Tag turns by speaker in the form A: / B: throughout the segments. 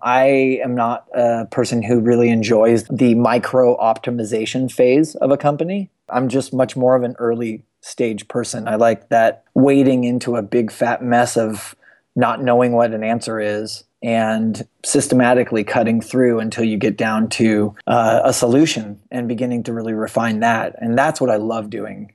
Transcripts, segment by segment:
A: I am not a person who really enjoys the micro optimization phase of a company. I'm just much more of an early stage person. I like that wading into a big fat mess of not knowing what an answer is and systematically cutting through until you get down to uh, a solution and beginning to really refine that. And that's what I love doing.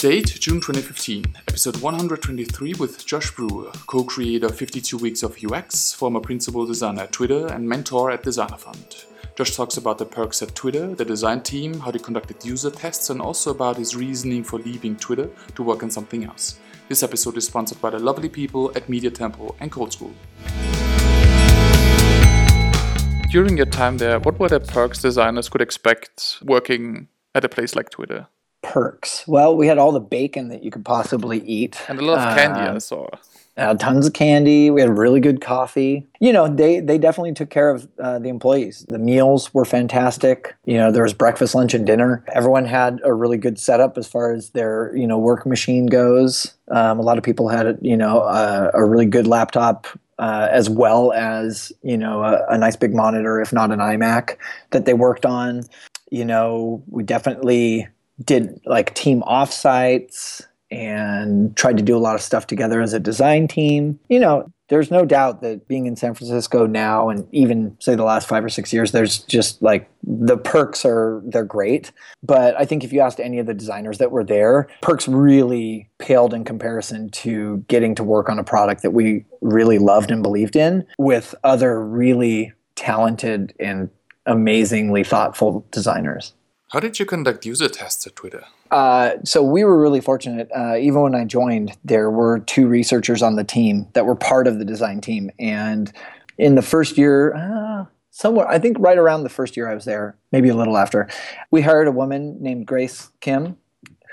B: Date June 2015, episode 123 with Josh Brewer, co creator of 52 Weeks of UX, former principal designer at Twitter, and mentor at Designer Fund. Josh talks about the perks at Twitter, the design team, how they conducted user tests, and also about his reasoning for leaving Twitter to work on something else. This episode is sponsored by the lovely people at Media Temple and Code School. During your time there, what were the perks designers could expect working at a place like Twitter?
A: Perks? Well, we had all the bacon that you could possibly eat,
B: and a lot of candy. I um, saw.
A: Uh, tons of candy. We had really good coffee. You know, they they definitely took care of uh, the employees. The meals were fantastic. You know, there was breakfast, lunch, and dinner. Everyone had a really good setup as far as their you know work machine goes. Um, a lot of people had you know uh, a really good laptop uh, as well as you know a, a, nice big monitor, if not an iMac, that they worked on. You know, we definitely did like team offsites and tried to do a lot of stuff together as a design team. You know, there's no doubt that being in San Francisco now and even say the last 5 or 6 years there's just like the perks are they're great, but I think if you asked any of the designers that were there, perks really paled in comparison to getting to work on a product that we really loved and believed in with other really talented and amazingly thoughtful designers.
B: How did you conduct user tests at Twitter?
A: Uh, so we were really fortunate. Uh, even when I joined, there were two researchers on the team that were part of the design team. And in the first year, uh, somewhere, I think right around the first year I was there, maybe a little after, we hired a woman named Grace Kim,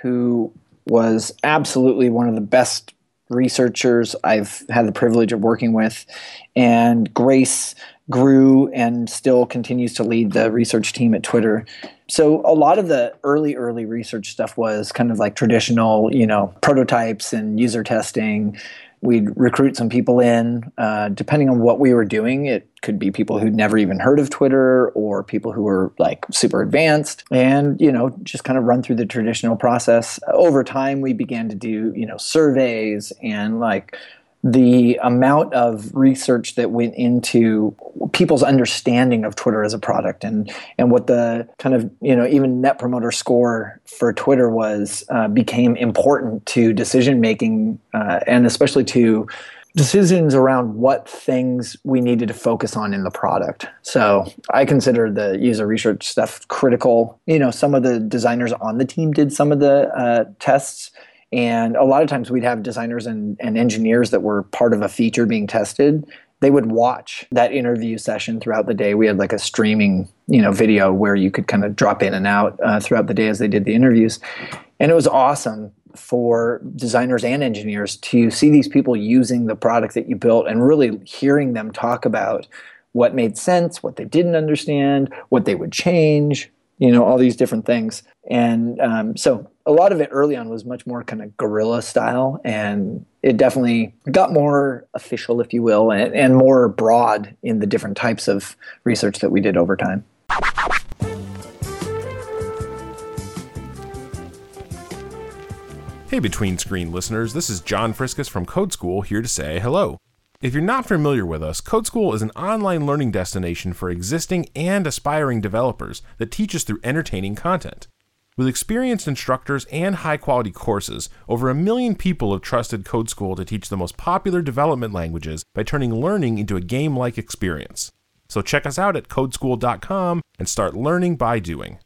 A: who was absolutely one of the best researchers I've had the privilege of working with. And Grace grew and still continues to lead the research team at Twitter. So a lot of the early early research stuff was kind of like traditional, you know, prototypes and user testing. We'd recruit some people in, uh, depending on what we were doing. It could be people who'd never even heard of Twitter, or people who were like super advanced, and you know, just kind of run through the traditional process. Over time, we began to do you know surveys and like the amount of research that went into people's understanding of Twitter as a product and and what the kind of you know even net promoter score for Twitter was uh, became important to decision making uh, and especially to decisions around what things we needed to focus on in the product. So I consider the user research stuff critical. You know, some of the designers on the team did some of the uh, tests and a lot of times we'd have designers and, and engineers that were part of a feature being tested. They would watch that interview session throughout the day. We had like a streaming, you know, video where you could kind of drop in and out uh, throughout the day as they did the interviews, and it was awesome for designers and engineers to see these people using the product that you built and really hearing them talk about what made sense, what they didn't understand, what they would change, you know, all these different things. And um, so a lot of it early on was much more kind of guerrilla style, and it definitely got more official, if you will, and, and more broad in the different types of research that we did over time.
C: Hey, Between Screen listeners, this is John Friskus from Code School here to say hello. If you're not familiar with us, Code School is an online learning destination for existing and aspiring developers that teaches through entertaining content. With experienced instructors and high quality courses, over a million people have trusted Code School to teach the most popular development languages by turning learning into a game like experience. So check us out at codeschool.com and start learning by doing.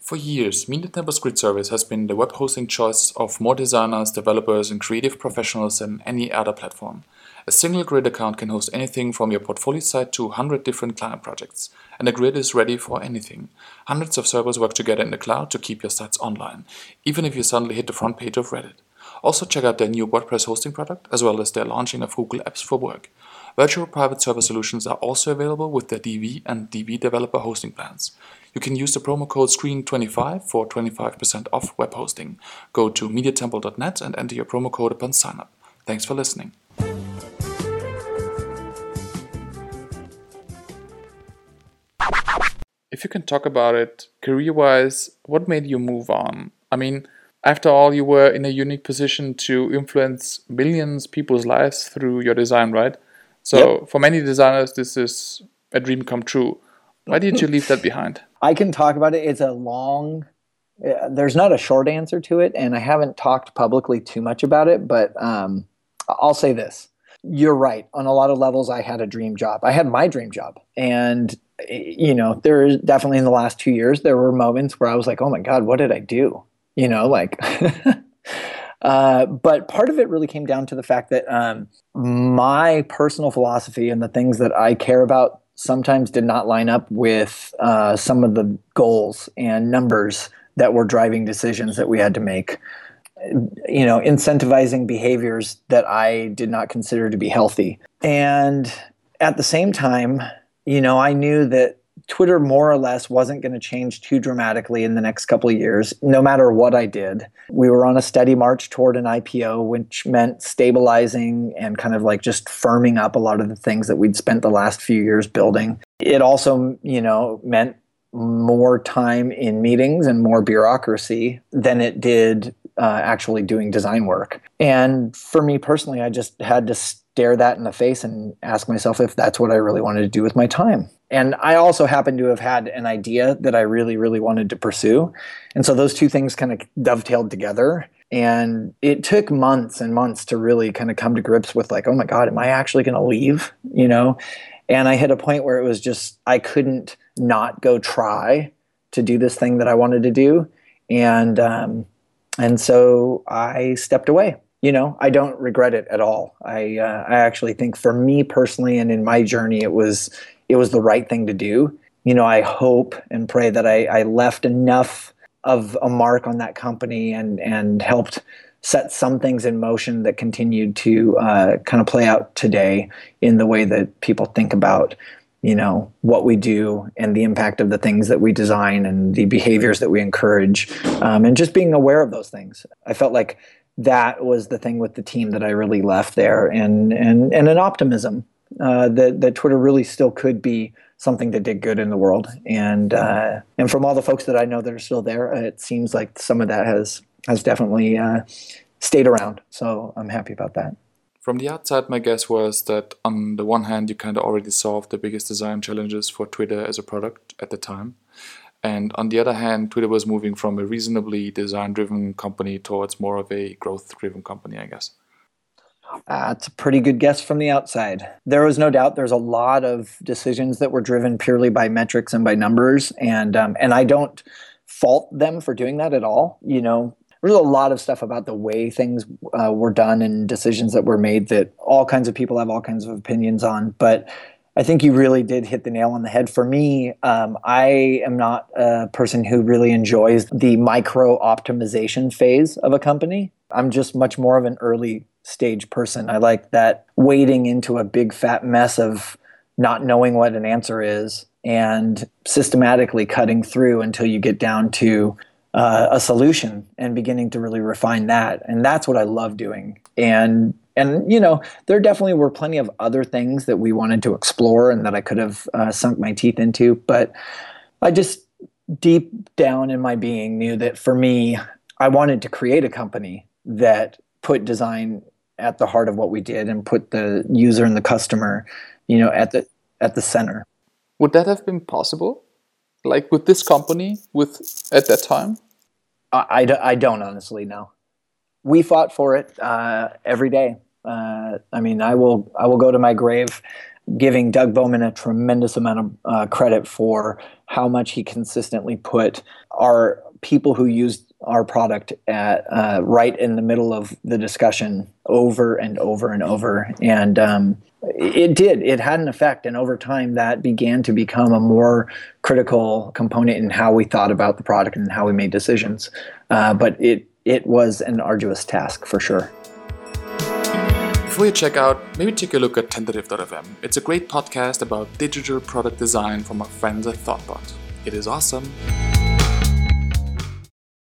B: For years, Media Temple's service has been the web hosting choice of more designers, developers, and creative professionals than any other platform. A single Grid account can host anything from your portfolio site to 100 different client projects, and the Grid is ready for anything. Hundreds of servers work together in the cloud to keep your sites online, even if you suddenly hit the front page of Reddit. Also, check out their new WordPress hosting product, as well as their launching of Google Apps for Work. Virtual private server solutions are also available with their DV and DV developer hosting plans. You can use the promo code SCREEN25 for 25% off web hosting. Go to MediaTemple.net and enter your promo code upon signup. Thanks for listening. If you can talk about it career wise, what made you move on? I mean, after all, you were in a unique position to influence millions people's lives through your design, right? So, yep. for many designers, this is a dream come true. Why did you leave that behind?
A: I can talk about it. It's a long, uh, there's not a short answer to it, and I haven't talked publicly too much about it, but um, I'll say this. You're right. On a lot of levels, I had a dream job. I had my dream job. And, you know, there is definitely in the last two years, there were moments where I was like, oh my God, what did I do? You know, like, uh, but part of it really came down to the fact that um, my personal philosophy and the things that I care about sometimes did not line up with uh, some of the goals and numbers that were driving decisions that we had to make. You know, incentivizing behaviors that I did not consider to be healthy. And at the same time, you know, I knew that Twitter more or less wasn't going to change too dramatically in the next couple of years, no matter what I did. We were on a steady march toward an IPO, which meant stabilizing and kind of like just firming up a lot of the things that we'd spent the last few years building. It also, you know, meant more time in meetings and more bureaucracy than it did uh, actually doing design work. And for me personally, I just had to stare that in the face and ask myself if that's what I really wanted to do with my time. And I also happened to have had an idea that I really, really wanted to pursue. And so those two things kind of dovetailed together. And it took months and months to really kind of come to grips with, like, oh my God, am I actually going to leave? You know? And I hit a point where it was just, I couldn't not go try to do this thing that I wanted to do. And, um, and so I stepped away. You know, I don't regret it at all. I, uh, I actually think for me personally and in my journey, it was it was the right thing to do. You know, I hope and pray that I, I left enough of a mark on that company and and helped set some things in motion that continued to uh, kind of play out today in the way that people think about you know what we do and the impact of the things that we design and the behaviors that we encourage um, and just being aware of those things i felt like that was the thing with the team that i really left there and and and an optimism uh, that that Twitter really still could be something that did good in the world. And uh, and from all the folks that I know that are still there, it seems like some of that has has definitely uh, stayed around. So I'm happy about that.
B: From the outside, my guess was that on the one hand, you kind of already solved the biggest design challenges for Twitter as a product at the time. And on the other hand, Twitter was moving from a reasonably design driven company towards more of a growth driven company, I guess.
A: Uh, a pretty good guess from the outside. There was no doubt there's a lot of decisions that were driven purely by metrics and by numbers, and um, and I don't fault them for doing that at all. You know, there's a lot of stuff about the way things uh, were done and decisions that were made that all kinds of people have all kinds of opinions on, but. I think you really did hit the nail on the head. For me, um, I am not a person who really enjoys the micro optimization phase of a company. I'm just much more of an early stage person. I like that wading into a big fat mess of not knowing what an answer is and systematically cutting through until you get down to uh, a solution and beginning to really refine that. And that's what I love doing. And and you know there definitely were plenty of other things that we wanted to explore and that I could have uh, sunk my teeth into, but I just deep down in my being knew that for me, I wanted to create a company that put design at the heart of what we did and put the user and the customer, you know, at the at the center.
B: Would that have been possible, like with this company, with at that time?
A: I, I, I don't honestly know. We fought for it uh, every day. Uh, I mean, I will I will go to my grave giving Doug Bowman a tremendous amount of uh, credit for how much he consistently put our people who used our product at uh, right in the middle of the discussion over and over and over and um, it did it had an effect and over time that began to become a more critical component in how we thought about the product and how we made decisions uh, but it it was an arduous task for sure
B: before you check out, maybe take a look at tentative.fm. It's a great podcast about digital product design from our friends at Thoughtbot. It is awesome.